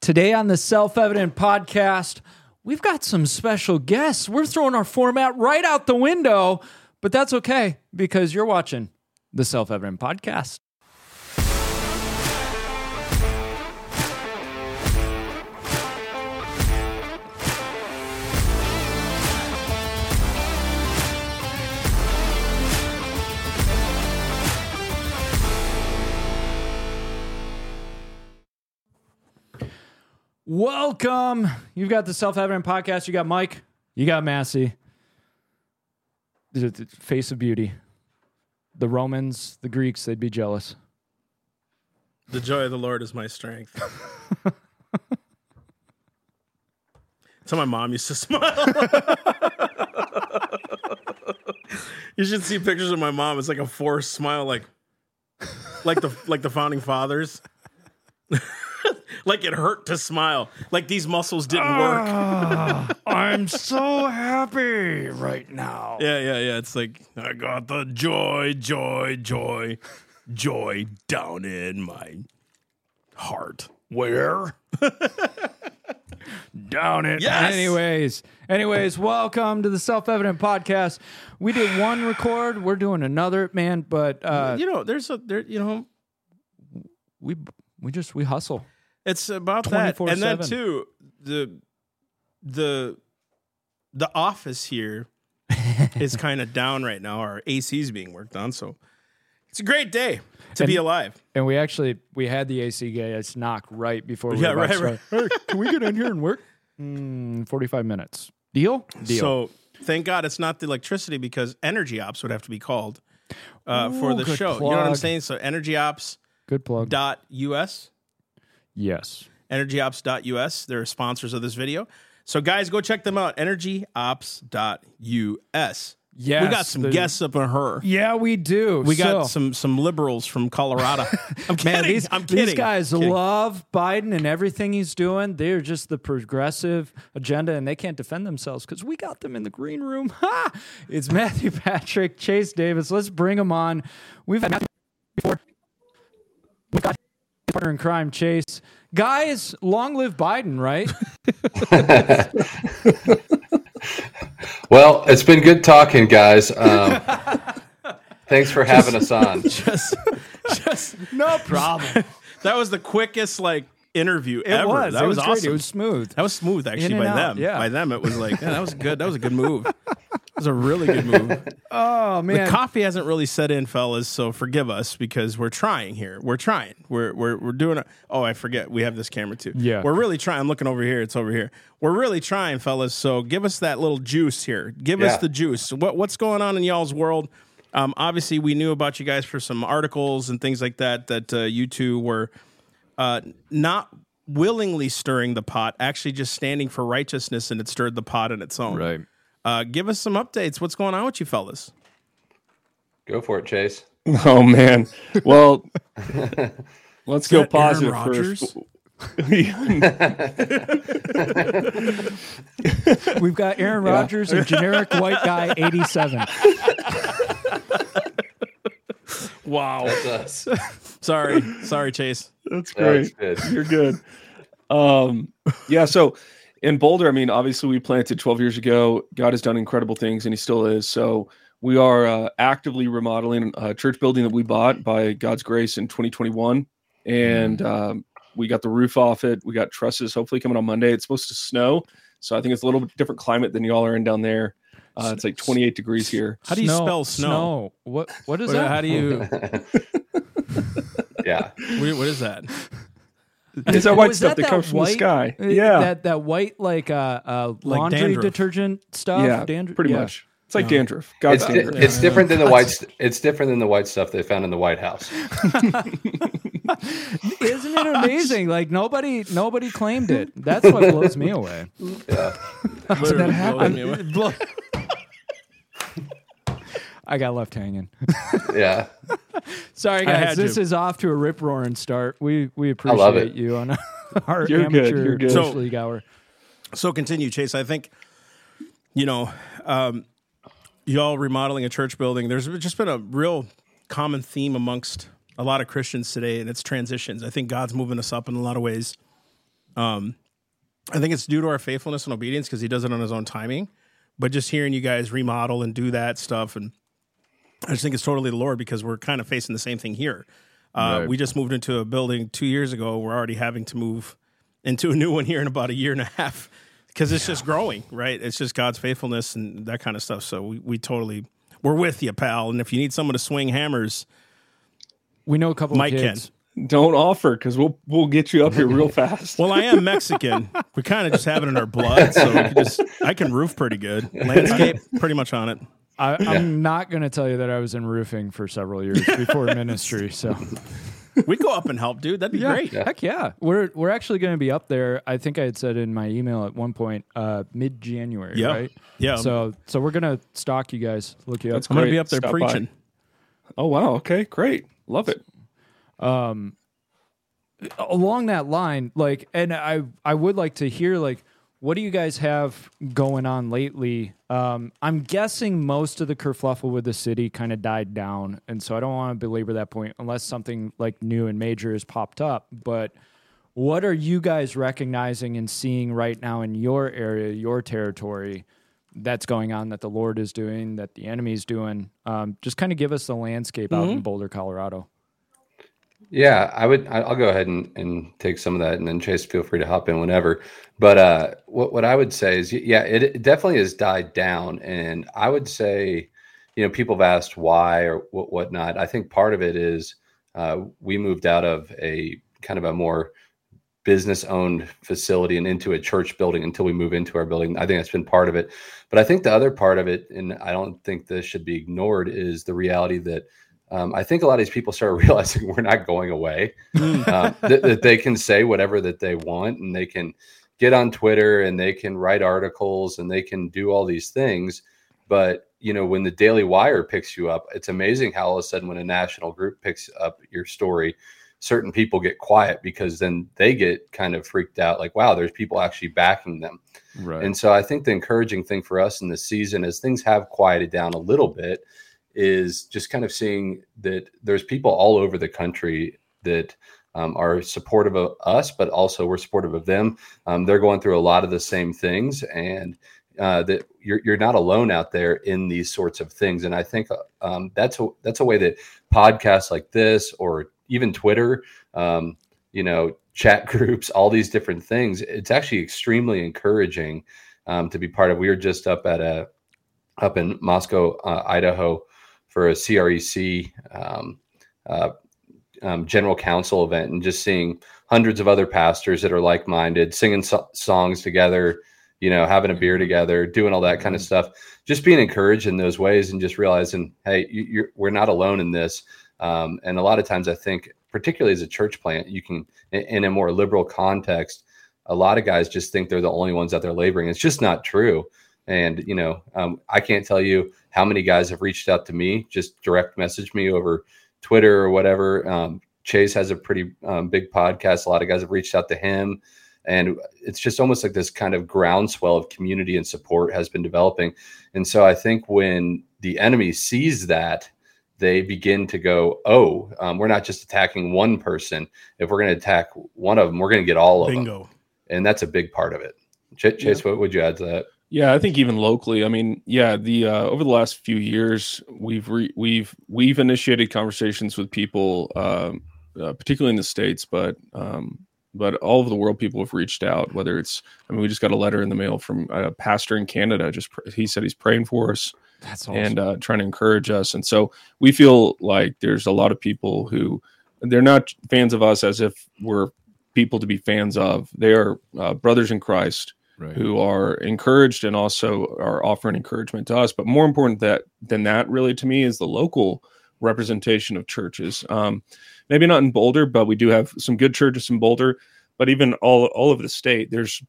Today on the Self Evident podcast, we've got some special guests. We're throwing our format right out the window, but that's okay because you're watching the Self Evident podcast. Welcome. You've got the Self Evident podcast. You got Mike. You got Massey. The, the face of beauty. The Romans, the Greeks, they'd be jealous. The joy of the Lord is my strength. That's how my mom used to smile. you should see pictures of my mom. It's like a forced smile, like like the like the founding fathers. like it hurt to smile. Like these muscles didn't work. I'm so happy right now. Yeah, yeah, yeah. It's like I got the joy, joy, joy, joy down in my heart. Where? Down it. Yes. Anyways, anyways, welcome to the Self Evident podcast. We did one record. We're doing another, man. But uh, you know, there's a there. You know, we we just we hustle. It's about that, and then too the the the office here is kind of down right now. Our AC is being worked on, so it's a great day to be alive. And we actually we had the AC guys knock right before we Yeah, to right. Hey, can we get in here and work? Mm, Forty five minutes. Deal. Deal. So thank God it's not the electricity because Energy Ops would have to be called uh, for the show. You know what I'm saying? So energy ops. good plug. Yes. EnergyOps.us. They're sponsors of this video. So guys, go check them out. EnergyOps.us. Yeah, we got some the- guests up in her. Yeah, we do. We got So- some some liberals from Colorado. I'm kidding. Man, these, I'm kidding. these guys kidding. love Biden and everything he's doing. They're just the progressive agenda, and they can't defend themselves because we got them in the green room. Ha! It's Matthew Patrick, Chase Davis. Let's bring them on. We've had Matthew before. We've got his partner in crime, Chase. Guys, long live Biden, right? Well, it's been good talking, guys. Um, thanks for having us on. just, just no problem. that was the quickest like interview It ever. was. That it was, was, awesome. great. It was smooth. that was smooth actually In by out, them. yeah. By them, it was like yeah, that was good. That was a good move. That was a really good move. Oh The man, coffee hasn't really set in, fellas. So forgive us because we're trying here. We're trying. We're we're we're doing. A, oh, I forget. We have this camera too. Yeah. we're really trying. I'm looking over here. It's over here. We're really trying, fellas. So give us that little juice here. Give us the juice. What what's going on in y'all's world? Um, obviously, we knew about you guys for some articles and things like that. That uh, you two were uh, not willingly stirring the pot, actually just standing for righteousness, and it stirred the pot in its own. right. Uh, give us some updates. What's going on with you, fellas? Go for it, Chase. Oh man. Well, let's go that Aaron positive Rodgers? first. We've got Aaron Rodgers and generic white guy 87. Wow. That's us. Sorry, sorry, Chase. That's That's great. good. You're good. Um, yeah. So in Boulder, I mean, obviously we planted 12 years ago. God has done incredible things, and He still is. So we are uh, actively remodeling a church building that we bought by God's grace in 2021, and um, we got the roof off it. We got trusses hopefully coming on Monday. It's supposed to snow, so I think it's a little bit different climate than y'all are in down there. Uh, it's like 28 degrees here. How do you spell snow? What what is What- that? How do you? yeah. what what is that? It's that Oh, white is stuff that that, that comes from the sky. Uh, Yeah, That that white like uh, uh Like laundry dandruff. detergent stuff. yeah, Dandruff? pretty yeah. much. It's like Yeah. dandruff. God's It's, di- dandruff. it's different than the white. st- It's different than the white stuff they found in the White House. Isn't it amazing? Like nobody nobody claimed it. That's what blows me away. Yeah. Literally that blows me away. Blow- I got left hanging. Yeah. Sorry, guys. This to. is off to a rip roaring start. We we appreciate love it. you on our You're good, amateur you're good. So- league hour. So continue, Chase. I think, you know, um, y'all remodeling a church building. There's just been a real common theme amongst a lot of Christians today, and it's transitions. I think God's moving us up in a lot of ways. Um, I think it's due to our faithfulness and obedience because he does it on his own timing. But just hearing you guys remodel and do that stuff, and I just think it's totally the Lord because we're kind of facing the same thing here. Uh, Right. We just moved into a building two years ago. We're already having to move into a new one here in about a year and a half because it's just growing, right? It's just God's faithfulness and that kind of stuff. So we, we totally we're with you, pal. And if you need someone to swing hammers, We know a couple Mike of can. kids. Don't offer because we'll we'll get you up here real fast. Well, I am Mexican. we kind of just have it in our blood, so we can just I can roof pretty good. Landscape, pretty much on it. I, I'm not going to tell you that I was in roofing for several years before ministry. So We'd go up and help, dude. That'd be yeah, great. heck yeah, we're we're actually going to be up there. I think I had said in my email at one point, uh, mid January, Yeah. right? Yeah. So so we're going to stalk you guys, look you up. That's I'm gonna be up there Stop by. preaching. Oh wow. Okay. Great. Love it. Um, along that line like and i i would like to hear like what do you guys have going on lately? Um i'm guessing most of the kerfluffle with the city kind of died down and so i don't want to belabor that point unless something like new and major has popped up but what are you guys recognizing and seeing right now in your area your territory that's going on that the lord is doing that the enemy's doing? Um, just kind of give us the landscape out in boulder colorado Yeah, I would. I'll go ahead and, and take some of that, and then Chase, feel free to hop in whenever. But uh, what what I would say is, yeah, it, it definitely has died down, and I would say, you know, people have asked why or what whatnot. I think part of it is uh, we moved out of a kind of a more business owned facility and into a church building until we move into our building. I think that's been part of it. But I think the other part of it, and I don't think this should be ignored, is the reality that um, I think a lot of these people start realizing we're not going away. um, that, that they can say whatever that they want, and they can get on Twitter and they can write articles and they can do all these things. But you know, when the Daily Wire picks you up, it's amazing how all of a sudden when a national group picks up your story, certain people get quiet because then they get kind of freaked out, like, wow, there's people actually backing them. right And so I think the encouraging thing for us in the season, as things have quieted down a little bit, is just kind of seeing that there's people all over the country that um, are supportive of us, but also we're supportive of them. Um, they're going through a lot of the same things, and uh, that you're you're not alone out there in these sorts of things. And I think um, that's a that's a way that podcasts like this, or even Twitter, um, you know, chat groups, all these different things, it's actually extremely encouraging um, to be part of. We were just up at a up in Moscow, uh, Idaho, for a CREC um, uh, um, general council event, and just seeing hundreds of other pastors that are like minded, singing so- songs together, you know, having a beer together, doing all that kind of stuff. Just being encouraged in those ways, and just realizing, hey, you, you're, we're not alone in this. Um, and a lot of times, I think, particularly as a church plant, you can, in, in a more liberal context, a lot of guys just think they're the only ones out there laboring. It's just not true. And you know, um, I can't tell you how many guys have reached out to me, just direct message me over Twitter or whatever. Um, Chase has a pretty um, big podcast. A lot of guys have reached out to him, and it's just almost like this kind of groundswell of community and support has been developing. And so I think when the enemy sees that, they begin to go, "Oh, um, we're not just attacking one person. If we're going to attack one of them, we're going to get all of them." Bingo. and that's a big part of it. Ch- Chase, what would you add to that? Yeah, I think even locally. I mean, yeah, the uh, over the last few years, we've re- we've we've initiated conversations with people, um, uh, particularly in the states, but um, but all over the world, people have reached out. Whether it's, I mean, we just got a letter in the mail from a pastor in Canada. Just pr- he said he's praying for us that's awesome. and uh, trying to encourage us. And so we feel like there's a lot of people who they're not fans of us as if we're people to be fans of. They are uh, brothers in Christ right. who are encouraged and also are offering encouragement to us. But more important that than that, really, to me, is the local representation of churches. Um, maybe not in Boulder, but we do have some good churches in Boulder. But even all all over the state, there's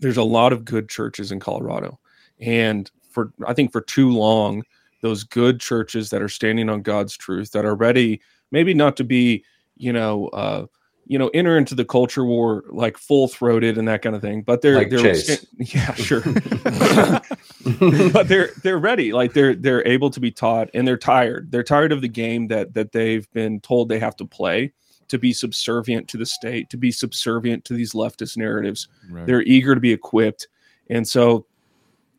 there's a lot of good churches in Colorado, and for I think for too long, those good churches that are standing on God's truth, that are ready, maybe not to be, you know. Uh, you know, enter into the culture war like full throated and that kind of thing. But they're Like they're Chase. yeah, sure. but they're they're ready. Like they're they're able to be taught and they're tired. They're tired of the game that that they've been told they have to play. to be subservient to the state, to be subservient to these leftist narratives. Right. They're eager to be equipped. And so,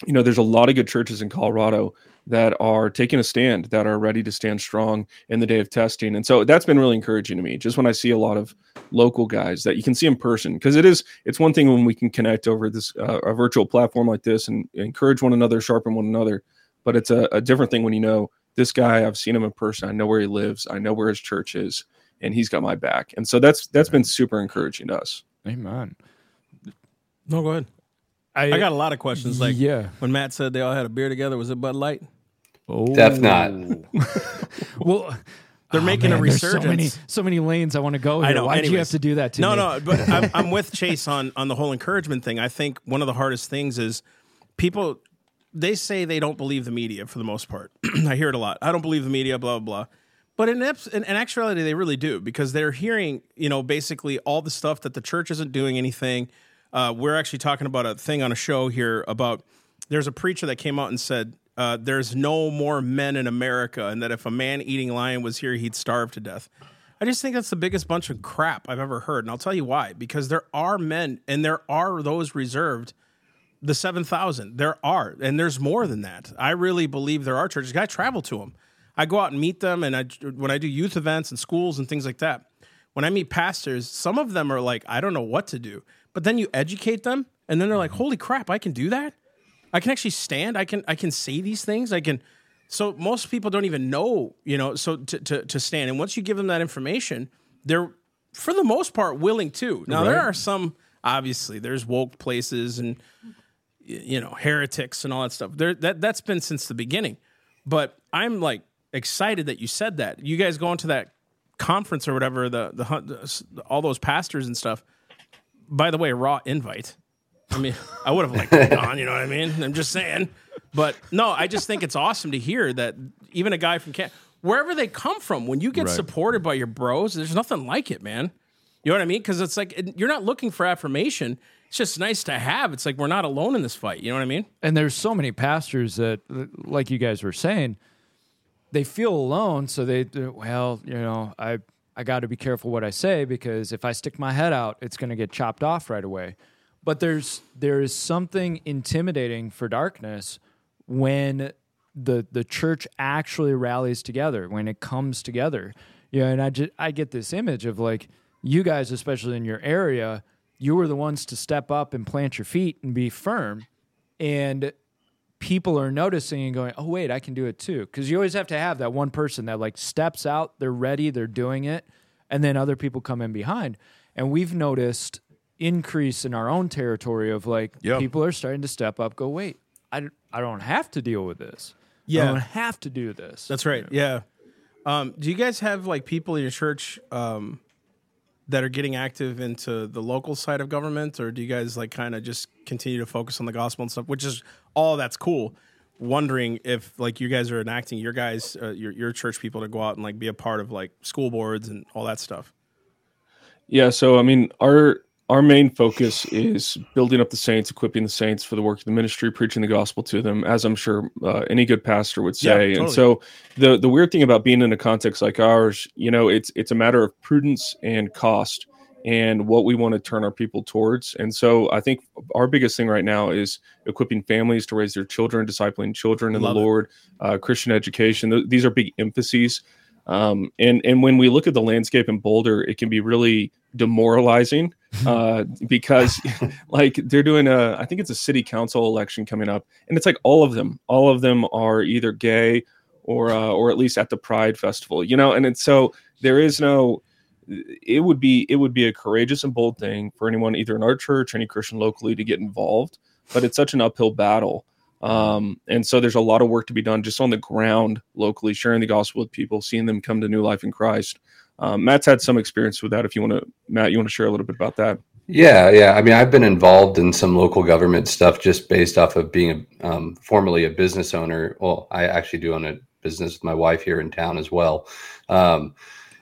you know, there's a lot of good churches in Colorado that are taking a stand, that are ready to stand strong in the day of testing. And so that's been really encouraging to me. Just when I see a lot of local guys that you can see in person, because it is, it's one thing when we can connect over this uh, a virtual platform like this and encourage one another, sharpen one another. But it's a, a different thing when you know this guy, I've seen him in person. I know where he lives. I know where his church is, and he's got my back. And so that's that's been super encouraging to us. Amen. No, go ahead. I, got a lot of questions. Like yeah. when Matt said they all had a beer together, was it Bud Light? Oh. Def not. well, They're oh, making man, a there's So many, resurgence. so many lanes I want to go here. I know. Why would you have to do that to no, me? no, but I'm, I'm with Chase on on the whole encouragement thing. I think one of the hardest things is people they say they don't believe the media for the most part. I hear it a lot. I don't believe the media, blah blah blah. But in, in in actuality, they really do because they're hearing, you know, basically all the stuff that the church isn't doing anything. Uh, we're actually talking about a thing on a show here about there's a preacher that came out and said uh, there's no more men in America, and that if a man eating lion was here, he'd starve to death. I just think that's the biggest bunch of crap I've ever heard, and I'll tell you why. Because there are men, and there are those reserved the 7,000. There are, and there's more than that. I really believe there are churches. I travel to them. I go out and meet them, and I, when I do youth events and schools and things like that, when I meet pastors, some of them are like, I don't know what to do. But then you educate them, and then they're like, holy crap, I can do that? I can actually stand. I can I can say these things. I can. So most people don't even know, you know, so to, to, to stand. And once you give them that information, they're for the most part willing to. Now there are some obviously there's woke places and you know heretics and all that stuff. There that that's been since the beginning. But I'm like excited that you said that. You guys going to that conference or whatever the the, the all those pastors and stuff. By the way, raw invite. I mean, I would have liked to have gone, you know what I mean? I'm just saying. But no, I just think it's awesome to hear that even a guy from Can wherever they come from, when you get Right. supported by your bros, there's nothing like it, man. You know what I mean? Because it's like you're not looking for affirmation. It's just nice to have. It's like we're not alone in this fight. You know what I mean? And there's so many pastors that, like you guys were saying, they feel alone. So they, well, you know, I, I got to be careful what I say because if I stick my head out, it's going to get chopped off right away. But there's there is something intimidating for darkness when the the church actually rallies together when it comes together. You know, and I just I get this image of like you guys, especially in your area, you were the ones to step up and plant your feet and be firm and people are noticing and going, "Oh wait, I can do it too." Cuz you always have to have that one person that like steps out, they're ready, they're doing it, and then other people come in behind. And we've noticed increase in our own territory of like Yeah. people are starting to step up, go, "Wait, I, I don't have to deal with this. yeah I Yeah. don't have to do this." That's right. Yeah. Um, do you guys have like people in your church um, that are getting active into the local side of government, or do you guys like kind of just continue to focus on the gospel and stuff? Which is all that's cool. Wondering if like you guys are enacting your guys, uh, your your church people to go out and like be a part of like school boards and all that stuff. Yeah, so I mean, our our main focus is building up the saints, equipping the saints for the work of the ministry, preaching the gospel to them, as I'm sure uh, any good pastor would Yeah, say. totally. And so, the the weird thing about being in a context like ours, you know, it's it's a matter of prudence and cost, and what we want to turn our people towards. And so, I think our biggest thing right now is equipping families to raise their children, discipling children in Love the it. Lord, uh, Christian education. Th- these are big emphases. Um, and and when we look at the landscape in Boulder, it can be really demoralizing uh, because like they're doing a I think it's a city council election coming up, and it's like all of them, all of them are either gay or uh, or at least at the Pride Festival, you know, and it's so there is no. It would be it would be a courageous and bold thing for anyone either in our church, any Christian locally, to get involved, but it's such an uphill battle. Um, and so there's a lot of work to be done just on the ground locally, sharing the gospel with people, seeing them come to new life in Christ. Um, Matt's had some experience with that. If you want to, Matt, you want to share a little bit about that? Yeah, yeah. I mean, I've been involved in some local government stuff just based off of being a, um, formerly a business owner. Well, I actually do own a business with my wife here in town as well, um,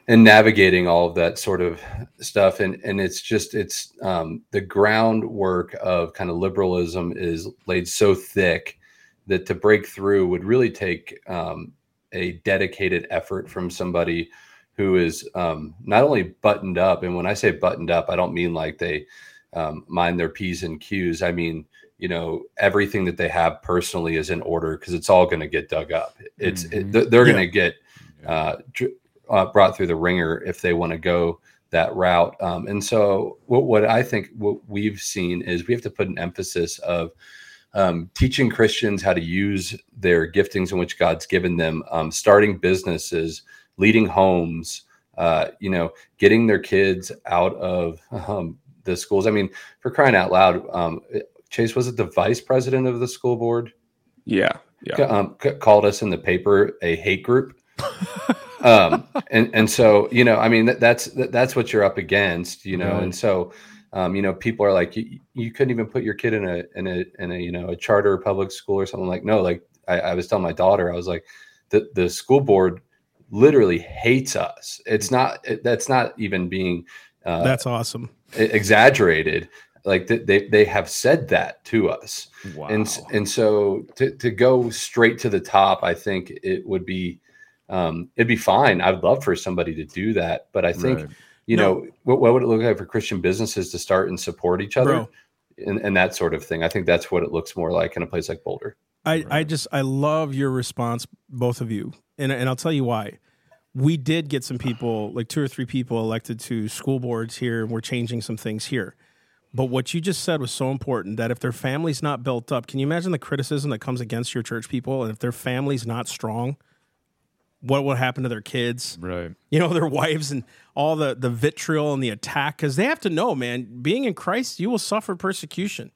and navigating all of that sort of stuff. And and it's just it's um, the groundwork of kind of liberalism is laid so thick that to break through would really take um, a dedicated effort from somebody who is um, not only buttoned up, and when I say buttoned up, I don't mean like they um, mind their p's and q's. I mean you know everything that they have personally is in order because it's all going to get dug up. It's Mhm. it, they're Yeah. going to get uh, dr- uh, brought through the ringer if they want to go that route. Um, and so, what, what I think what we've seen is we have to put an emphasis of um, teaching Christians how to use their giftings in which God's given them, um, starting businesses, leading homes, uh, you know, getting their kids out of um, the schools. I mean, for crying out loud, um, Chase was it the vice president of the school board? Yeah, yeah. um, c- called us in the paper a hate group. um, and and so you know, I mean, that, that's that, that's what you're up against, you know. Right. And so, um, you know, people are like, you, you couldn't even put your kid in a in a in a you know a charter public school or something like. No, like I, I was telling my daughter, I was like, the the school board literally hates us. It's not that's not even being uh, That's awesome. exaggerated. Like they they have said that to us Wow. and and so to, to go straight to the top i think it would be um it'd be fine i'd love for somebody to do that but i think Right. you No. know what, what would it look like for christian businesses to start and support each other Bro. and, and that sort of thing i think that's what it looks more like in a place like boulder I, I just I love your response, both of you, and and I'll tell you why. We did get some people, like two or three people, elected to school boards here, and we're changing some things here. But what you just said was so important that if their family's not built up, can you imagine the criticism that comes against your church people? And if their family's not strong, what will happen to their kids? right. you know their wives and all the the vitriol and the attack because they have to know man being in christ you will suffer persecution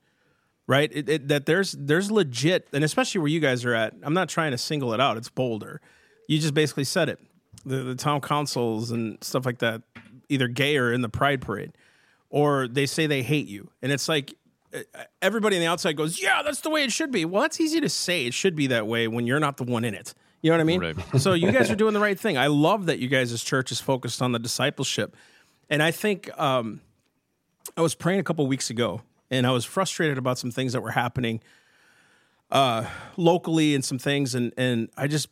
right it, it, that there's there's legit and especially where you guys are at i'm not trying to single it out it's boulder you just basically said it. The, the town councils and stuff like that either gay or in the pride parade or they say they hate you. And it's like uh, everybody on the outside goes yeah that's the way it should be. Well that's easy to say. It should be that way when you're not the one in it. You know what i mean? Right. so you guys are doing the right thing. I love that you guys' church is focused on the discipleship. And i think um, i was praying a couple weeks ago and i was frustrated about some things that were happening uh, locally and some things and and i just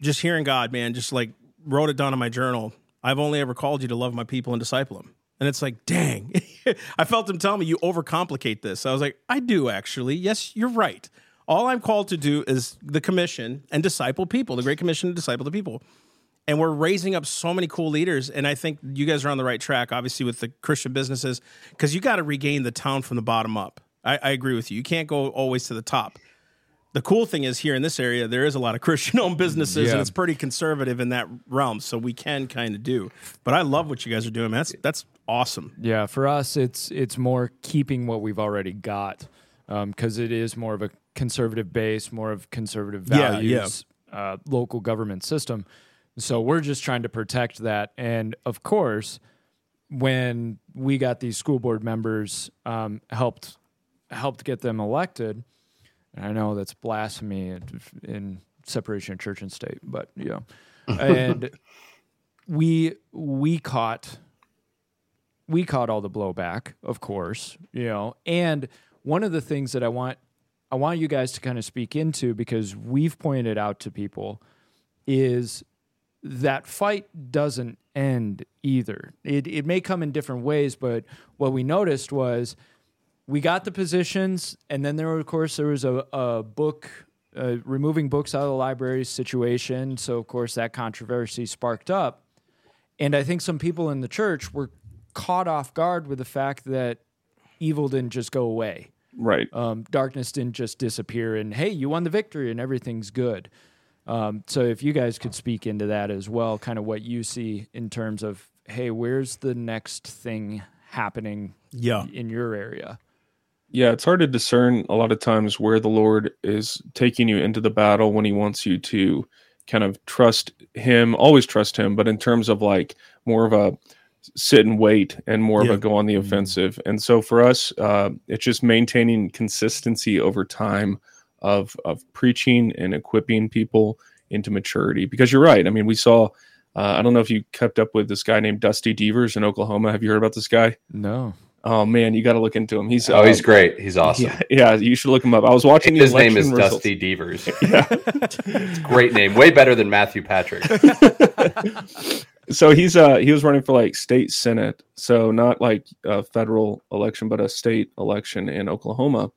just hearing god man just like wrote it down in my journal i've only ever called you to love my people and disciple them and it's like dang i felt him tell me you overcomplicate this. I was like i do actually. Yes you're right. All i'm called to do is the commission and disciple people the great commission to disciple the people. And we're raising up so many cool leaders and i think you guys are on the right track obviously with the christian businesses because you got to regain the town from the bottom up. I, I agree with you. You can't go always to the top the cool thing is here in this area there is a lot of christian owned businesses Yeah. and it's pretty conservative in that realm so we can kind of do but i love what you guys are doing man. that's that's awesome Yeah, for us, it's it's more keeping what we've already got because it is more of a conservative base, more of conservative Yeah, yeah. values, Uh, local government system. So we're just trying to protect that. And of course, when we got these school board members, um, helped helped get them elected. And I know that's blasphemy in, in separation of church and state, but you know, and we we caught we caught all the blowback, of course, you know. And one of the things that I want I want you guys to kind of speak into because we've pointed out to people is that fight doesn't end either. It it may come in different ways, but what we noticed was we got the positions, and then there, were, of course, there was a, a book uh, removing books out of the library situation. So, of course, that controversy sparked up. And I think some people in the church were caught off guard with the fact that evil didn't just go away. Right. Um, darkness didn't just disappear, and hey, you won the victory, and everything's good. Um, so, if you guys could speak into that as well, kind of what you see in terms of, hey, where's the next thing happening yeah in your area? Yeah, it's hard to discern a lot of times where the Lord is taking you into the battle when he wants you to kind of trust him, always trust him, but in terms of like more of a sit and wait and more Yeah. of a go on the offensive. And so for us, uh, it's just maintaining consistency over time of of preaching and equipping people into maturity. Because you're right. I mean, we saw uh, I don't know if you kept up with this guy named Dusty Deevers in Oklahoma. Have you heard about this guy? No. Oh man, you got to look into him. He's oh he's uh, great he's awesome yeah, yeah, you should look him up. I was watching his name is results. dusty deevers Yeah. great name way better than matthew patrick so he's uh he was running for like state senate, so not like a federal election, but a state election in Oklahoma.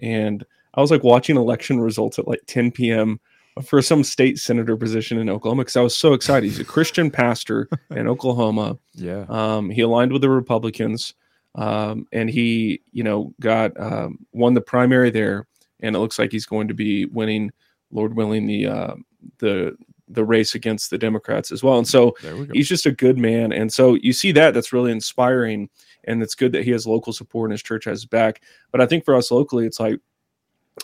And I was like watching election results at like 10 p.m. for some state senator position in Oklahoma because I was so excited. He's a Christian pastor in Oklahoma. Yeah. Um, he aligned with the Republicans, um, and he, you know, got um, won the primary there, and it looks like he's going to be winning, Lord willing, the uh, the the race against the Democrats as well. And so we he's just a good man. And so you see that that's really inspiring, and it's good that he has local support and his church has his back. But I think for us locally, it's like,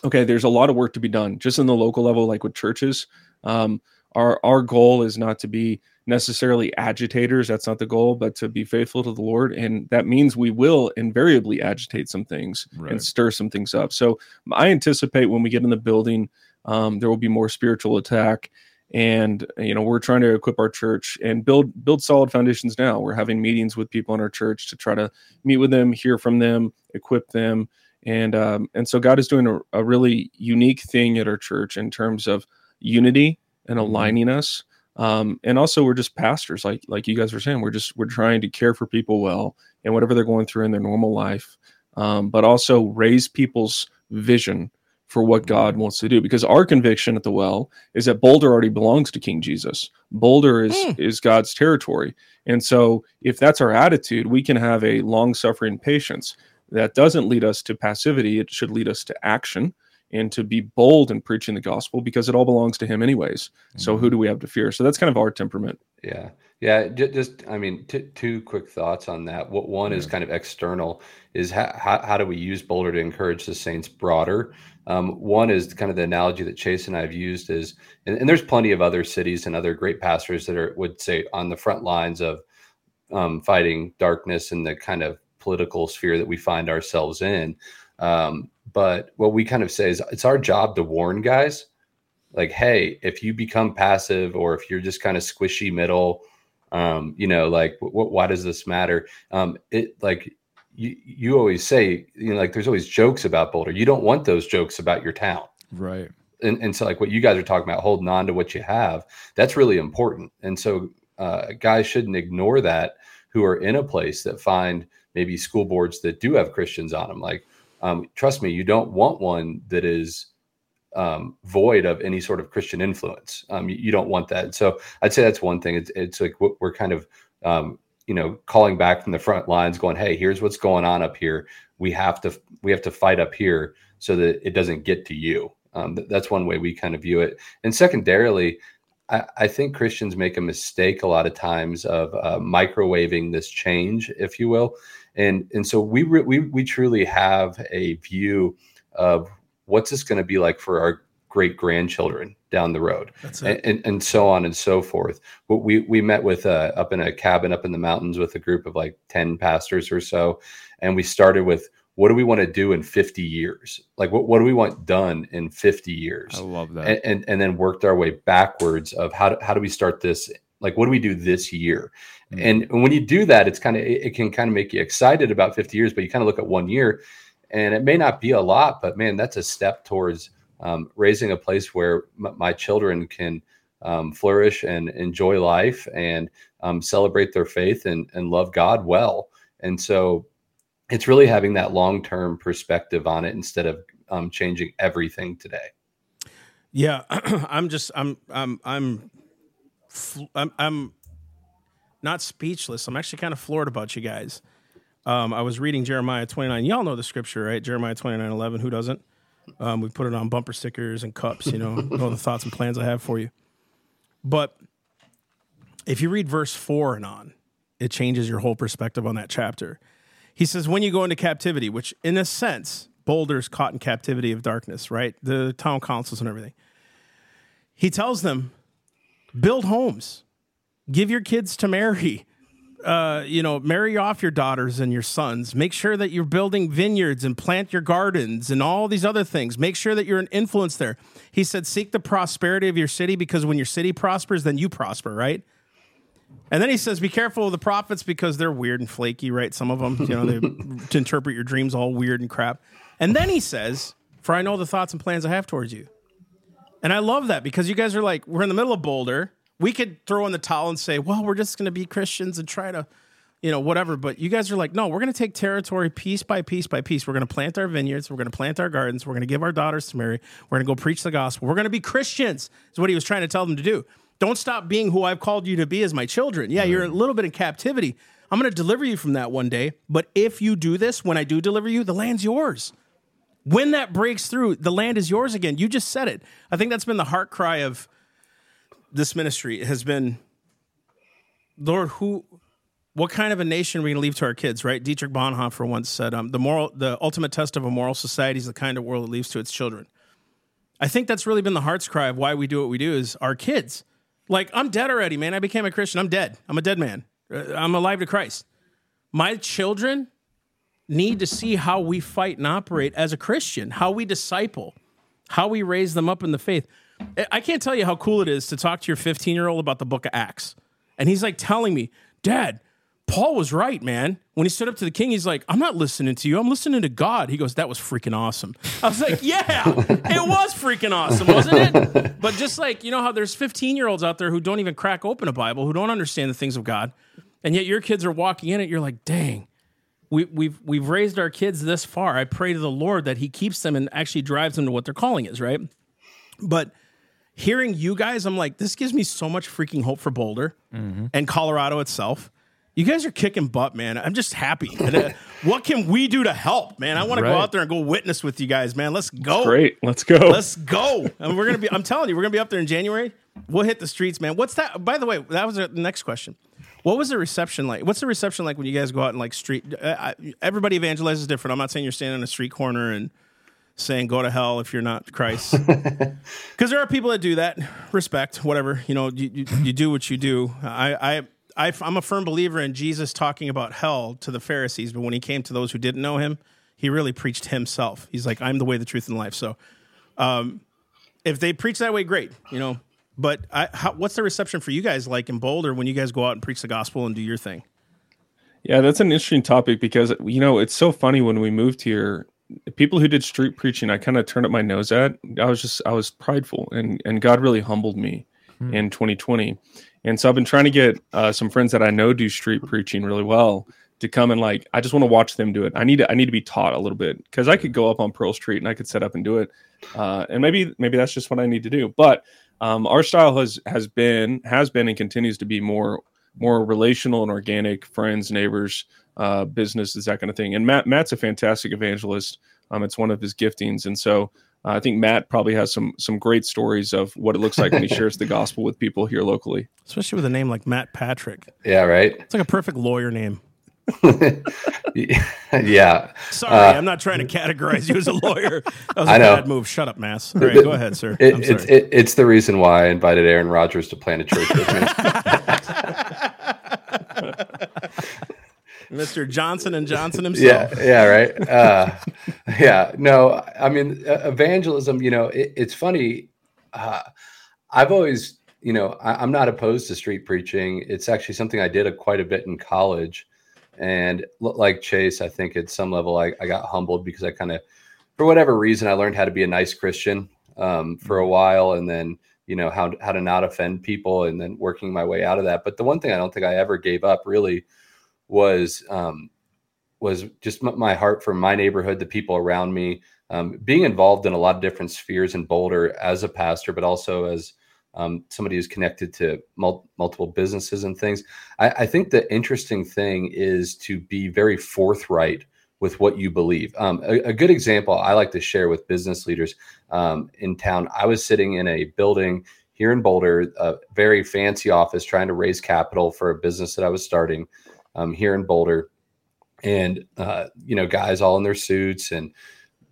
okay, there's a lot of work to be done just in the local level, like with churches. Um, our our goal is not to be necessarily agitators. That's not the goal, but to be faithful to the Lord, and that means we will invariably agitate some things Right. and stir some things up. So I anticipate when we get in the building, um, there will be more spiritual attack. And you know we're trying to equip our church and build build solid foundations now. We're having meetings with people in our church to try to meet with them, hear from them, equip them, and um, and so God is doing a, a really unique thing at our church in terms of unity and aligning us. Um, and also, we're just pastors, like like you guys were saying. We're just we're trying to care for people well and whatever they're going through in their normal life, um, but also raise people's vision for what God wants to do. Because our conviction at the well is that Boulder already belongs to King Jesus. Boulder is Mm. is God's territory, and so if that's our attitude, we can have a long suffering patience that doesn't lead us to passivity. It should lead us to action and to be bold in preaching the gospel because it all belongs to Him anyways. So who do we have to fear? So that's kind of our temperament. Yeah. Yeah. Just, I mean, t- two quick thoughts on that. What one is kind of external is how, how, how do we use Boulder to encourage the Saints broader? Um, one is kind of the analogy that Chase and I have used is, and, and there's plenty of other cities and other great pastors that are, would say, on the front lines of um, fighting darkness and the kind of political sphere that we find ourselves in. Um, but what we kind of say is it's our job to warn guys like, hey, if you become passive or if you're just kind of squishy middle, um, you know, like, wh- wh- why does this matter? Um, it like you, you always say, you know, like there's always jokes about Boulder. You don't want those jokes about your town Right. and, and so like what you guys are talking about holding on to what you have that's really important and so uh, guys shouldn't ignore that who are in a place that find maybe school boards that do have christians on them like um, trust me you don't want one that is um, void of any sort of christian influence um, you, you don't want that so i'd say that's one thing it's, it's like we're kind of um, you know calling back from the front lines going hey here's what's going on up here we have to we have to fight up here so that it doesn't get to you um, th- that's one way we kind of view it. And secondarily, I, I think Christians make a mistake a lot of times of uh, microwaving this change, if you will. And and so we re- we we truly have a view of what's this going to be like for our great grandchildren down the road That's and, and, and so on and so forth. But we we met with uh, up in a cabin up in the mountains with a group of like ten pastors or so, and we started with what do we want to do in 50 years? Like what what do we want done in 50 years? I love that. and, and and then worked our way backwards of how do, how do we start this like what do we do this year? Mm. and when you do that it's kind of it, it can kind of make you excited about 50 years but you kind of look at one year and it may not be a lot but man that's a step towards um, raising a place where m- my children can um, flourish and enjoy life and um, celebrate their faith and, and love god well. And so it's really having that long-term perspective on it instead of um, changing everything today. Yeah, I'm just I'm I'm I'm I'm I'm not speechless. I'm actually kind of floored about you guys. Um, I was reading Jeremiah 29. Y'all know the scripture, right? Jeremiah 29, 11. Who doesn't? Um, we put it on bumper stickers and cups, you know, know the thoughts and plans I have for you. But if you read verse 4 and on, it changes your whole perspective on that chapter. He says, when you go into captivity, which in a sense, Boulder's caught in captivity of darkness, right? The town councils and everything. He tells them, build homes, give your kids to marry. Uh, you know, marry off your daughters and your sons. Make sure that you're building vineyards and plant your gardens and all these other things. Make sure that you're an influence there. He said, seek the prosperity of your city because when your city prospers, then you prosper, right? And then he says, "Be careful of the prophets because they're weird and flaky, right? Some of them, you know, they to interpret your dreams all weird and crap." And then he says, "For I know the thoughts and plans I have towards you." And I love that because you guys are like, we're in the middle of Boulder. We could throw in the towel and say, well, we're just going to be Christians and try to, you know, whatever. But you guys are like, no, we're going to take territory piece by piece by piece. We're going to plant our vineyards. We're going to plant our gardens. We're going to give our daughters to marry. We're going to go preach the gospel. We're going to be Christians, is what he was trying to tell them to do. Don't stop being who I've called you to be as my children. Yeah, you're a little bit in captivity. I'm going to deliver you from that one day. But if you do this, when I do deliver you, the land's yours. When that breaks through, the land is yours again. You just said it. I think that's been the heart cry of this ministry has been, Lord, who, what kind of a nation are we going to leave to our kids? Right? Dietrich Bonhoeffer once said, um, "The moral, the ultimate test of a moral society is the kind of world it leaves to its children." I think that's really been the heart's cry of why we do what we do is our kids. Like I'm dead already, man. I became a Christian. I'm dead. I'm a dead man. Uh, I'm alive to Christ. My children need to see how we fight and operate as a Christian, how we disciple, how we raise them up in the faith. I can't tell you how cool it is to talk to your 15 year old about the book of Acts. And he's like telling me, Dad, Paul was right, man. When he stood up to the king, he's like, I'm not listening to you. I'm listening to God. He goes, That was freaking awesome. I was like, Yeah, it was freaking awesome, wasn't it? But just like, you know how there's 15 year olds out there who don't even crack open a Bible, who don't understand the things of God. And yet your kids are walking in it. You're like, Dang, we, we've, we've raised our kids this far. I pray to the Lord that He keeps them and actually drives them to what their calling is, right? But hearing you guys, I'm like, this gives me so much freaking hope for Boulder and Colorado itself. You guys are kicking butt, man. I'm just happy. And, uh, what can we do to help, man? I want to go out there and go witness with you guys, man. Let's go. Great. Let's go. Let's go. And we're gonna be. I'm telling you, we're gonna be up there in January. We'll hit the streets, man. What's that? By the way, that was the next question. What was the reception like? What's the reception like when you guys go out and like street? Uh, I, everybody evangelizes different. I'm not saying you're standing on a street corner and saying go to hell if you're not Christ, because there are people that do that. Respect, whatever. You know, you, you, you do what you do. I, I, I, I'm a firm believer in Jesus talking about hell to the Pharisees, but when he came to those who didn't know him, he really preached himself. He's like, I'm the way, the truth, and the life. So, um, if they preach that way, great. You know, but I, how, what's the reception for you guys like in Boulder when you guys go out and preach the gospel and do your thing? Yeah, that's an interesting topic because you know it's so funny when we moved here. People who did street preaching, I kind of turned up my nose at. I was just I was prideful, and and God really humbled me in 2020. And so I've been trying to get uh, some friends that I know do street preaching really well to come and like I just want to watch them do it. I need to I need to be taught a little bit because I could go up on Pearl Street and I could set up and do it, uh, and maybe maybe that's just what I need to do. But um, our style has has been has been and continues to be more more relational and organic friends neighbors uh, businesses that kind of thing and matt matt's a fantastic evangelist um, it's one of his giftings and so uh, i think matt probably has some some great stories of what it looks like when he shares the gospel with people here locally Especially with a name like Matt Patrick. Yeah, right. It's like a perfect lawyer name. yeah. Sorry, Uh, I'm not trying to categorize you as a lawyer. That was a I know. bad move. Shut up, Mass. All right, go ahead, sir. It, it's it, it's the reason why I invited Aaron Rodgers to plant a church with me. Mr. Johnson and Johnson himself. yeah, yeah, right. Uh, yeah, no, I mean evangelism. You know, it, it's funny. Uh, I've always, you know, I, I'm not opposed to street preaching. It's actually something I did a, quite a bit in college, and like Chase, I think at some level I, I got humbled because I kind of, for whatever reason, I learned how to be a nice Christian um, for a while, and then you know how how to not offend people, and then working my way out of that. But the one thing I don't think I ever gave up really was um, was just my heart for my neighborhood, the people around me, um, being involved in a lot of different spheres in Boulder as a pastor, but also as um, somebody who's connected to mul- multiple businesses and things. I, I think the interesting thing is to be very forthright with what you believe. Um, a, a good example I like to share with business leaders um, in town. I was sitting in a building here in Boulder, a very fancy office, trying to raise capital for a business that I was starting um, here in Boulder, and uh, you know, guys all in their suits and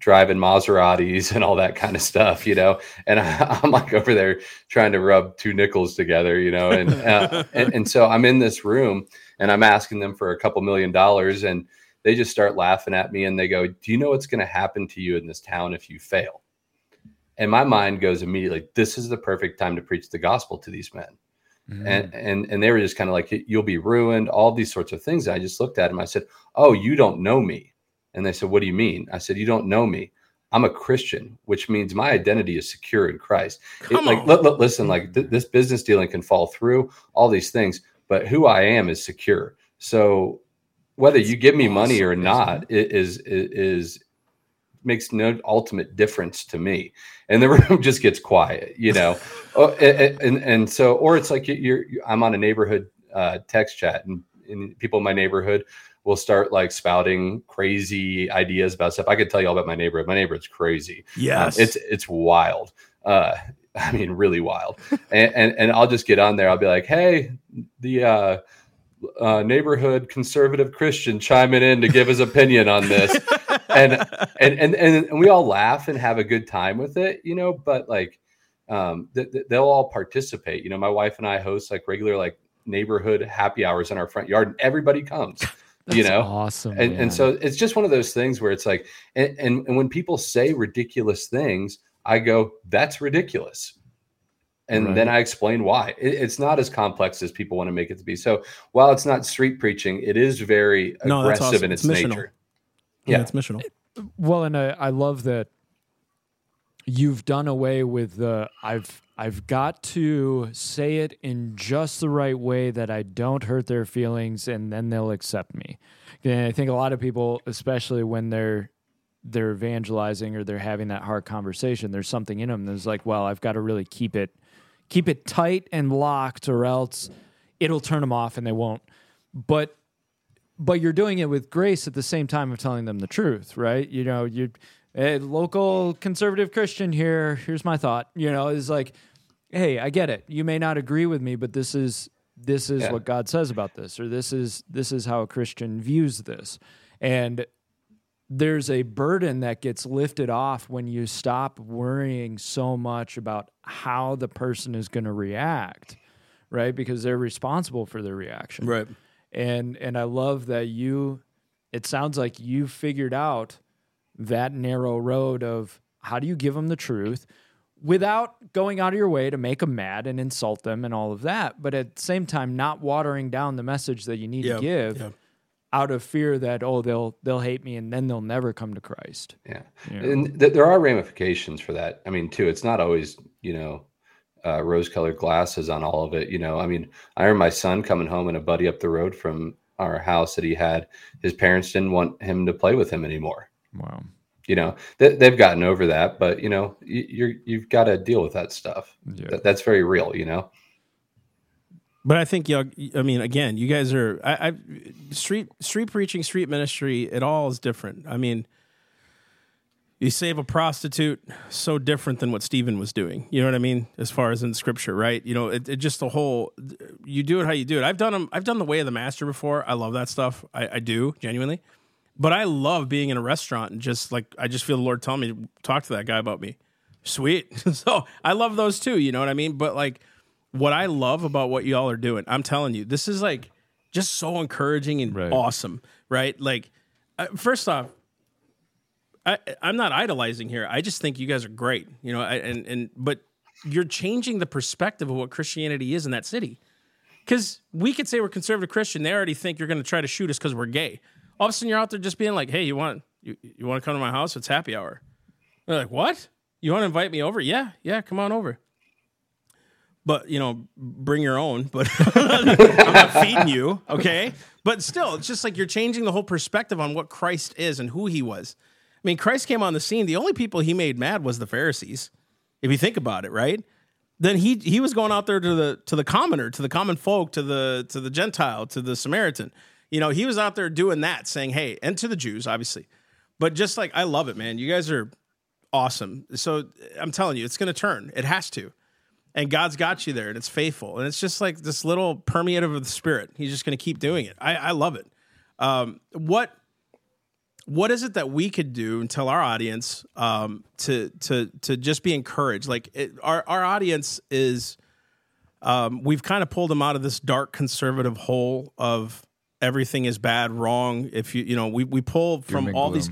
driving Maseratis and all that kind of stuff, you know. And I, I'm like over there trying to rub two nickels together, you know. And, uh, and and so I'm in this room and I'm asking them for a couple million dollars, and they just start laughing at me and they go, "Do you know what's going to happen to you in this town if you fail?" And my mind goes immediately, "This is the perfect time to preach the gospel to these men." and and and they were just kind of like you'll be ruined all these sorts of things i just looked at him i said oh you don't know me and they said what do you mean i said you don't know me I'm a Christian, which means my identity is secure in Christ. It, like, li- li- listen, like th- this business dealing can fall through, all these things, but who I am is secure. So whether you give me money or not is, is is makes no ultimate difference to me. And the room just gets quiet, you know. oh, a- a- and and so, or it's like you're, you're I'm on a neighborhood uh, text chat, and, and people in my neighborhood will start like spouting crazy ideas about stuff. I could tell you all about my neighborhood. My neighborhood's crazy. Um, it's it's wild. Uh, I mean, really wild. and, and and I'll just get on there. I'll be like, hey, the uh, uh, neighborhood conservative Christian chiming in to give his opinion on this, and and and and we all laugh and have a good time with it, you know. But like, um, th- th- they'll all participate. You know, my wife and I host like regular like neighborhood happy hours in our front yard, and everybody comes. You know, awesome. and and so it's just one of those things where it's like and, and and when people say ridiculous things i go that's ridiculous and then i explain why it, it's not as complex as people want to make it to be so while it's not street preaching it is very No, aggressive awesome. in its, It's nature yeah, yeah. it's missional. Well, and I, I love that you've done away with the I've I've got to say it in just the right way that I don't hurt their feelings and then they'll accept me. And I think a lot of people, especially when they're they're evangelizing or they're having that hard conversation, there's something in them that's like, well, I've got to really keep it keep it tight and locked or else it'll turn them off and they won't. But but you're doing it with grace at the same time of telling them the truth, right? You know, you a local conservative Christian here. Here's my thought. You know, is like, hey, I get it. You may not agree with me, but this is this is Yeah. what God says about this, or this is this is how a Christian views this, and there's a burden that gets lifted off when you stop worrying so much about how the person is going to react, right? Because they're responsible for their reaction Right. and and I love that you it sounds like you figured out that narrow road of how do you give them the truth without going out of your way to make them mad and insult them and all of that but at the same time not watering down the message that you need Yeah, to give yeah. out of fear that oh they'll they'll hate me and then they'll never come to Christ. Yeah. Yeah. and th- there are ramifications for that. I mean too it's not always you know uh, rose colored glasses on all of it you know. I mean i remember my son coming home and a buddy up the road from our house that he had his parents didn't want him to play with him anymore wow you know they, they've gotten over that but you know you, you're you've got to deal with that stuff yeah that, that's very real you know But I think y'all. I mean, again, you guys are. I, I street street preaching, street ministry. It all is different. I mean, you save a prostitute, so different than what Stephen was doing. You know what I mean? As far as in Scripture, right? You know, it, it just the whole. You do it how you do it. I've done them. I've done the way of the master before. I love that stuff. I, I do genuinely. But I love being in a restaurant and just like I just feel the Lord telling me to talk to that guy about me. Sweet. so I love those too. You know what I mean? But like what I love about what y'all are doing, I'm telling you, this is like just so encouraging and Right. awesome, right? Like, uh, first off, I, I'm not idolizing here. I just think you guys are great, you know. I, and and but you're changing the perspective of what Christianity is in that city. Because we could say we're conservative Christian, they already think you're going to try to shoot us because we're gay. All of a sudden, you're out there just being like, "Hey, you want you, you want to come to my house? It's happy hour." They're like, "What? You want to invite me over? Yeah, yeah, come on over." But you know, bring your own. But I'm not feeding you, okay? But still, it's just like you're changing the whole perspective on what Christ is and who He was. I mean, Christ came on the scene. The only people He made mad was the Pharisees, if you think about it, right? Then he he was going out there to the to the commoner, to the common folk, to the to the Gentile, to the Samaritan. You know, he was out there doing that, saying, "Hey," and to the Jews, obviously. But just like I love it, man. You guys are awesome. So I'm telling you, it's going to turn. It has to. And God's got you there, and it's faithful, and it's just like this little permeative of the Spirit. He's just going to keep doing it. I, I love it. Um, what what is it that we could do and tell our audience um, to to to just be encouraged? Like it, our our audience is, um, we've kind of pulled them out of this dark conservative hole of everything is bad, wrong. If you you know, we we pull from all these.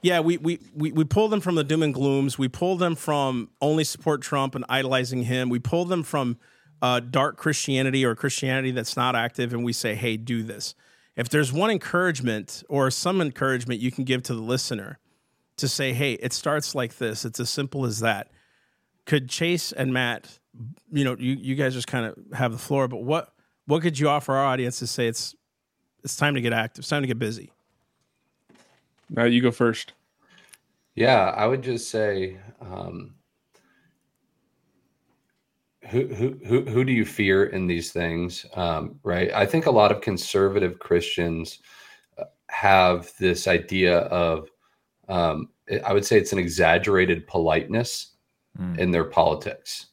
Yeah, we, we, we, we pull them from the doom and glooms. We pull them from only support Trump and idolizing him. We pull them from uh, dark Christianity or Christianity that's not active, and we say, hey, do this. If there's one encouragement or some encouragement you can give to the listener, to say, hey, it starts like this. It's as simple as that. Could Chase and Matt, you know, you, you guys just kind of have the floor, but what what could you offer our audience to say it's it's time to get active, it's time to get busy? Now you go first. Yeah, I would just say, um, who, who who who do you fear in these things? Um, right. I think a lot of conservative Christians uh, have this idea of, um, I would say it's an exaggerated politeness mm. in their politics.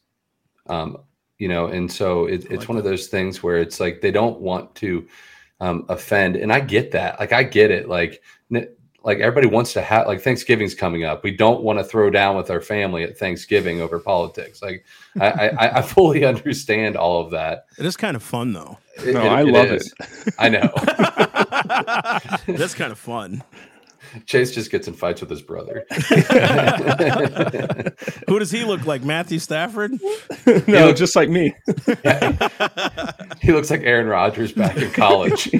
Um, you know, and so it, it's like one that. of those things where it's like they don't want to um, offend, and I get that. Like I get it. Like like everybody wants to have like Thanksgiving's coming up. We don't want to throw down with our family at Thanksgiving over politics. Like I, I, I fully understand all of that. It is kind of fun though. It, no, it, I love it. I know. That's kind of fun. Chase just gets in fights with his brother. Who does he look like? Matthew Stafford? no, looks, just like me. he looks like Aaron Rodgers back in college.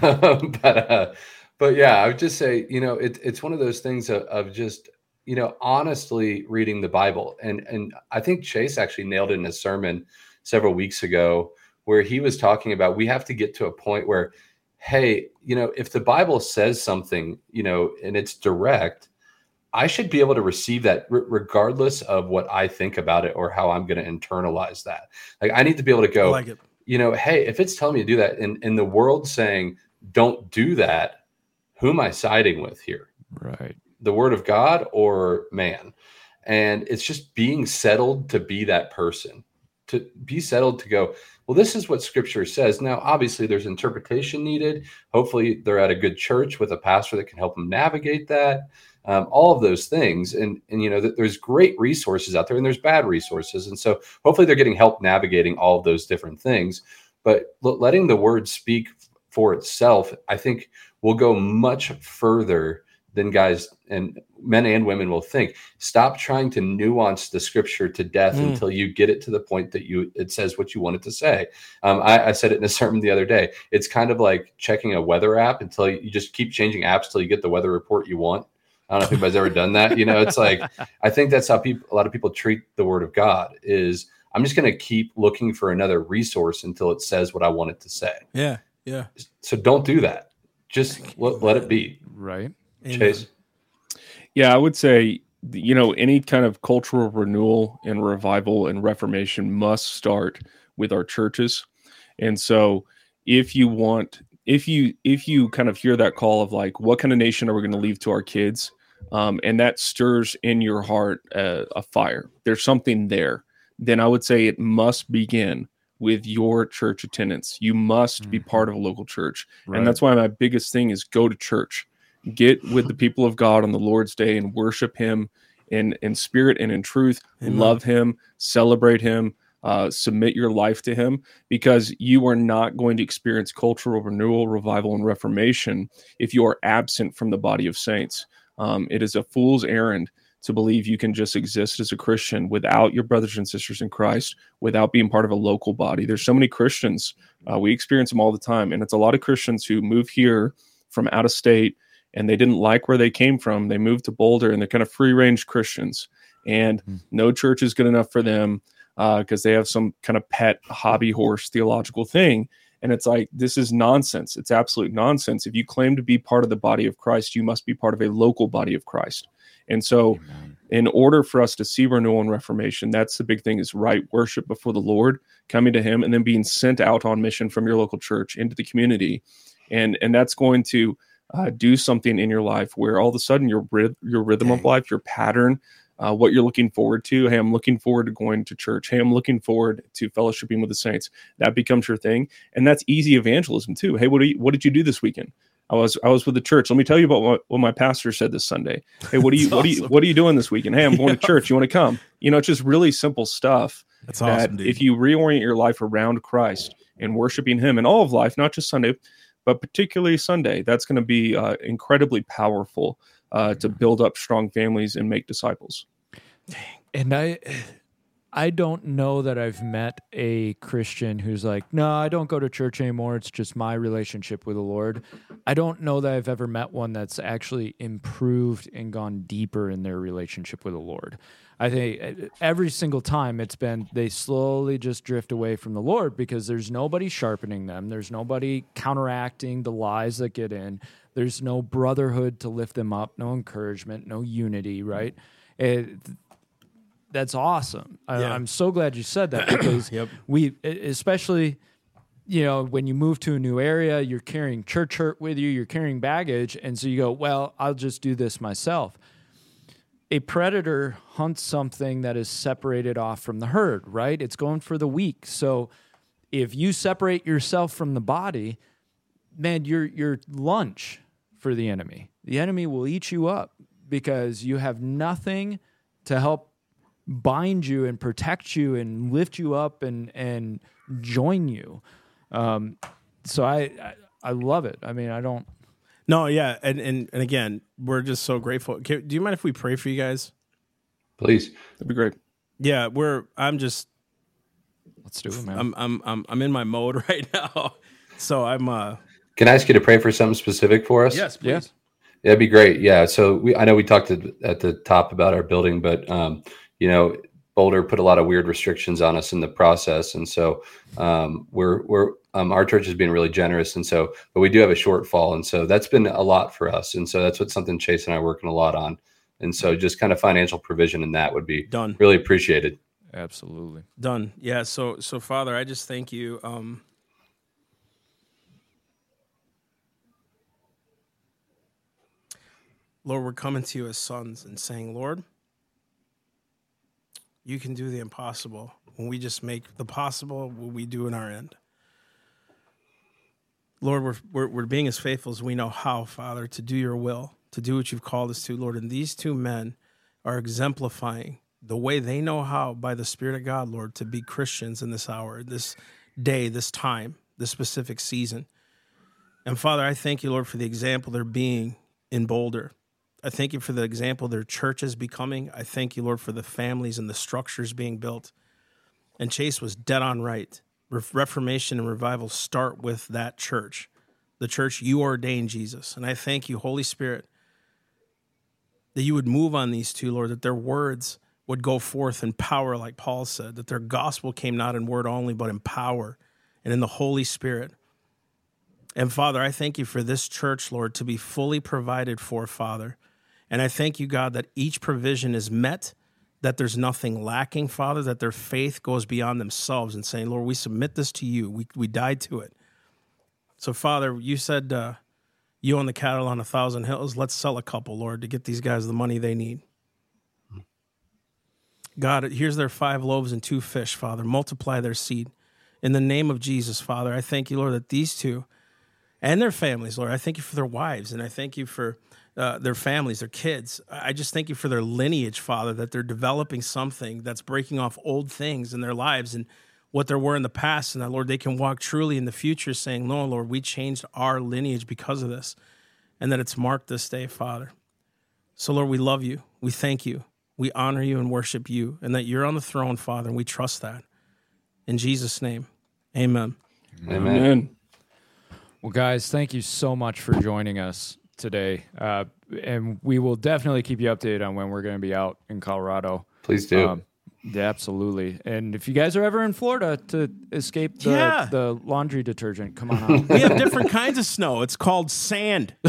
but uh, but yeah, I would just say, you know, it, it's one of those things of, of, just, you know, honestly reading the Bible. And and I think Chase actually nailed it in his sermon several weeks ago, where he was talking about we have to get to a point where, hey, you know, if the Bible says something, you know, and it's direct, I should be able to receive that r- regardless of what I think about it or how I'm going to internalize that. Like I need to be able to go. like you know, hey, if it's telling me to do that and in the world saying don't do that, who am I siding with here? Right. The word of God or man? And it's just being settled to be that person, to be settled to go, well, this is what scripture says. Now, obviously, there's interpretation needed. Hopefully, they're at a good church with a pastor that can help them navigate that um, all of those things. And and you know that there's great resources out there, and there's bad resources, and so hopefully they're getting help navigating all of those different things. But letting the word speak for itself, I think, will go much further than guys and men and women will think. Stop trying to nuance the scripture to death mm. until you get it to the point that you it says what you want it to say. Um, I, I, said it in a sermon the other day. It's kind of like checking a weather app until you, you just keep changing apps till you get the weather report you want. I don't know if anybody's ever done that. You know, it's like I think that's how people a lot of people treat the word of God is I'm just going to keep looking for another resource until it says what I want it to say. Yeah. Yeah. So don't do that. Just let, let it be. Right. Chase. Yeah, I would say you know any kind of cultural renewal and revival and reformation must start with our churches. And so if you want if you if you kind of hear that call of like what kind of nation are we going to leave to our kids um, and that stirs in your heart uh, a fire there's something there then i would say it must begin with your church attendance you must mm-hmm. be part of a local church right. and that's why my biggest thing is go to church get with the people of god on the lord's day and worship him in in spirit and in truth Amen. love him celebrate him uh, submit your life to him because you are not going to experience cultural renewal revival and reformation if you are absent from the body of saints um, it is a fool's errand to believe you can just exist as a Christian without your brothers and sisters in Christ, without being part of a local body. There's so many Christians, uh, we experience them all the time. And it's a lot of Christians who move here from out of state and they didn't like where they came from. They moved to Boulder and they're kind of free range Christians. And mm. no church is good enough for them because uh, they have some kind of pet hobby horse theological thing. And it's like, this is nonsense. It's absolute nonsense. If you claim to be part of the body of Christ, you must be part of a local body of Christ. And so, Amen. in order for us to see renewal and reformation, that's the big thing is right worship before the Lord, coming to Him, and then being sent out on mission from your local church into the community. And, and that's going to uh, do something in your life where all of a sudden your, your rhythm Dang. of life, your pattern, uh, what you're looking forward to. Hey, I'm looking forward to going to church. Hey, I'm looking forward to fellowshipping with the saints. That becomes your thing, and that's easy evangelism too. Hey, what you, what did you do this weekend? I was I was with the church. Let me tell you about what, what my pastor said this Sunday. Hey, what are you what are you what are you doing this weekend? Hey, I'm going to church. You want to come? You know, it's just really simple stuff. That's awesome. That if you reorient your life around Christ and worshiping Him in all of life, not just Sunday, but particularly Sunday, that's going to be uh, incredibly powerful uh, to build up strong families and make disciples. And I, I don't know that I've met a Christian who's like, no, I don't go to church anymore. It's just my relationship with the Lord. I don't know that I've ever met one that's actually improved and gone deeper in their relationship with the Lord. I think uh, every single time it's been they slowly just drift away from the Lord because there's nobody sharpening them. There's nobody counteracting the lies that get in. There's no brotherhood to lift them up, no encouragement, no unity, right? It, that's awesome. I, Yeah. I'm so glad you said that because Yep. we, especially, you know, when you move to a new area, you're carrying church hurt with you, you're carrying baggage, and so you go, well, I'll just do this myself. A predator hunts something that is separated off from the herd, right? It's going for the weak. So if you separate yourself from the body, man, you're you're lunch for the enemy. The enemy will eat you up because you have nothing to help bind you and protect you and lift you up and and join you. Um, so I, I I love it. I mean, I don't. No, yeah, and and and again, we're just so grateful. Can, do you mind if we pray for you guys? Please. That'd be great. Yeah, we're. I'm just. Let's do it, man. I'm. I'm. I'm. I'm in my mode right now. So I'm. uh Can I ask you to pray for something specific for us? Yes, Yeah. please. That'd be great. Yeah. So we, I know we talked at, at the top about our building, but um, you know, Boulder put a lot of weird restrictions on us in the process, and so um, we're we're um, our church has been really generous, and so but we do have a shortfall, and so that's been a lot for us, and so that's what something Chase and I are working a lot on, and so just kind of financial provision in that would be Done. really appreciated. Absolutely. Done. Yeah. So so Father, I just thank you. Um, Lord, we're coming to you as sons and saying, Lord, you can do the impossible when we just make the possible what we do in our end. Lord, we're, we're, we're being as faithful as we know how, Father, to do your will, to do what you've called us to, Lord. And these two men are exemplifying the way they know how by the Spirit of God, Lord, to be Christians in this hour, this day, this time, this specific season. And Father, I thank you, Lord, for the example they're being in Boulder. I thank you for the example their church is becoming. I thank you, Lord, for the families and the structures being built. And Chase was dead on right. Re- Reformation and revival start with that church, the church you ordained, Jesus. And I thank you, Holy Spirit, that you would move on these two, Lord, that their words would go forth in power, like Paul said, that their gospel came not in word only, but in power and in the Holy Spirit. And Father, I thank you for this church, Lord, to be fully provided for, Father. And I thank you, God, that each provision is met, that there's nothing lacking, Father, that their faith goes beyond themselves and saying, Lord, we submit this to you. We, we died to it. So, Father, you said uh, you own the cattle on a thousand hills. Let's sell a couple, Lord, to get these guys the money they need. God, here's their five loaves and two fish, Father. Multiply their seed. In the name of Jesus, Father, I thank you, Lord, that these two and their families, Lord, I thank you for their wives and I thank you for uh, their families, their kids. I just thank you for their lineage, Father, that they're developing something that's breaking off old things in their lives and what there were in the past. And that, Lord, they can walk truly in the future saying, No, Lord, we changed our lineage because of this and that it's marked this day, Father. So, Lord, we love you. We thank you. We honor you and worship you, and that you're on the throne, Father, and we trust that. In Jesus' name, amen. Amen. Amen. Well, guys, thank you so much for joining us today. Uh, and we will definitely keep you updated on when we're going to be out in Colorado. Please do. Um, yeah, absolutely. And if you guys are ever in Florida to escape the, Yeah. the laundry detergent, come on out. We have different kinds of snow. It's called sand.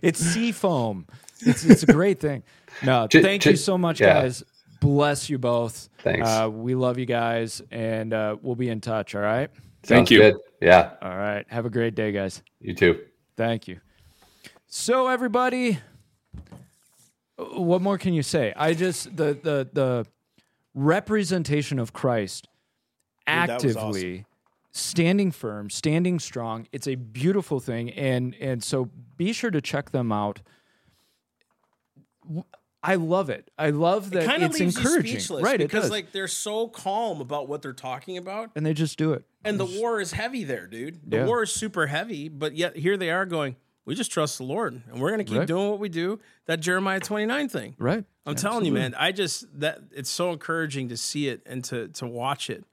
it's sea foam. It's, it's a great thing. No, J- thank j- you so much, yeah. guys. Bless you both. Thanks. Uh, we love you guys, and uh, we'll be in touch. All right. Thank Sounds you. Good. Yeah. All right. Have a great day, guys. You too. Thank you. So everybody, what more can you say? I just the the the representation of Christ Dude, that was actively standing firm, standing strong. It's a beautiful thing and and so be sure to check them out. I love it. I love that kind of it's leaves encouraging. you speechless right, it because does. like they're so calm about what they're talking about, and they just do it. And the war is heavy there, dude. The Yeah. war is super heavy, but yet here they are going. we just trust the Lord, and we're going to keep Right. doing what we do. That Jeremiah twenty nine thing. Right. I'm telling you, man. I just that it's so encouraging to see it and to to watch it,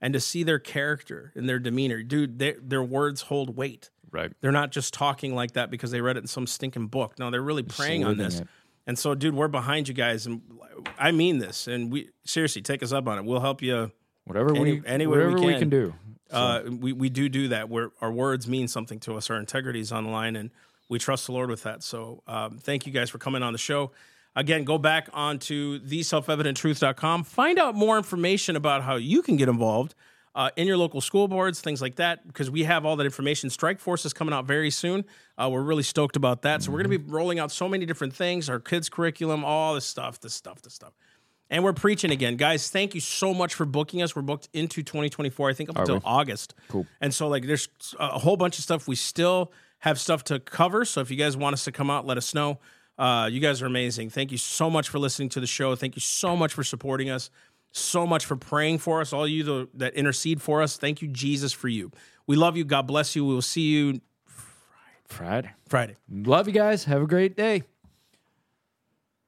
and to see their character and their demeanor, dude. Their their words hold weight. Right. They're not just talking like that because they read it in some stinking book. No, they're really praying on this. it. And so, dude, we're behind you guys, and I mean this. And we seriously take us up on it. We'll help you. Whatever Any- we any way we whatever we can. can do. Uh, we we do do that. Where our words mean something to us. Our integrity is on the line, and we trust the Lord with that. So, um, thank you guys for coming on the show. Again, go back onto theselfevidenttruth.com. Find out more information about how you can get involved uh, in your local school boards, things like that, because we have all that information. Strike Force is coming out very soon. Uh, we're really stoked about that. So, we're going to be rolling out so many different things our kids' curriculum, all this stuff, this stuff, this stuff. And we're preaching again. Guys, thank you so much for booking us. We're booked into 2024, I think up until we? August. Cool. And so, like, there's a whole bunch of stuff. We still have stuff to cover. So, if you guys want us to come out, let us know. Uh, you guys are amazing. Thank you so much for listening to the show. Thank you so much for supporting us. So much for praying for us. All you tho- that intercede for us. Thank you, Jesus, for you. We love you. God bless you. We will see you Friday. Friday. Love you guys. Have a great day.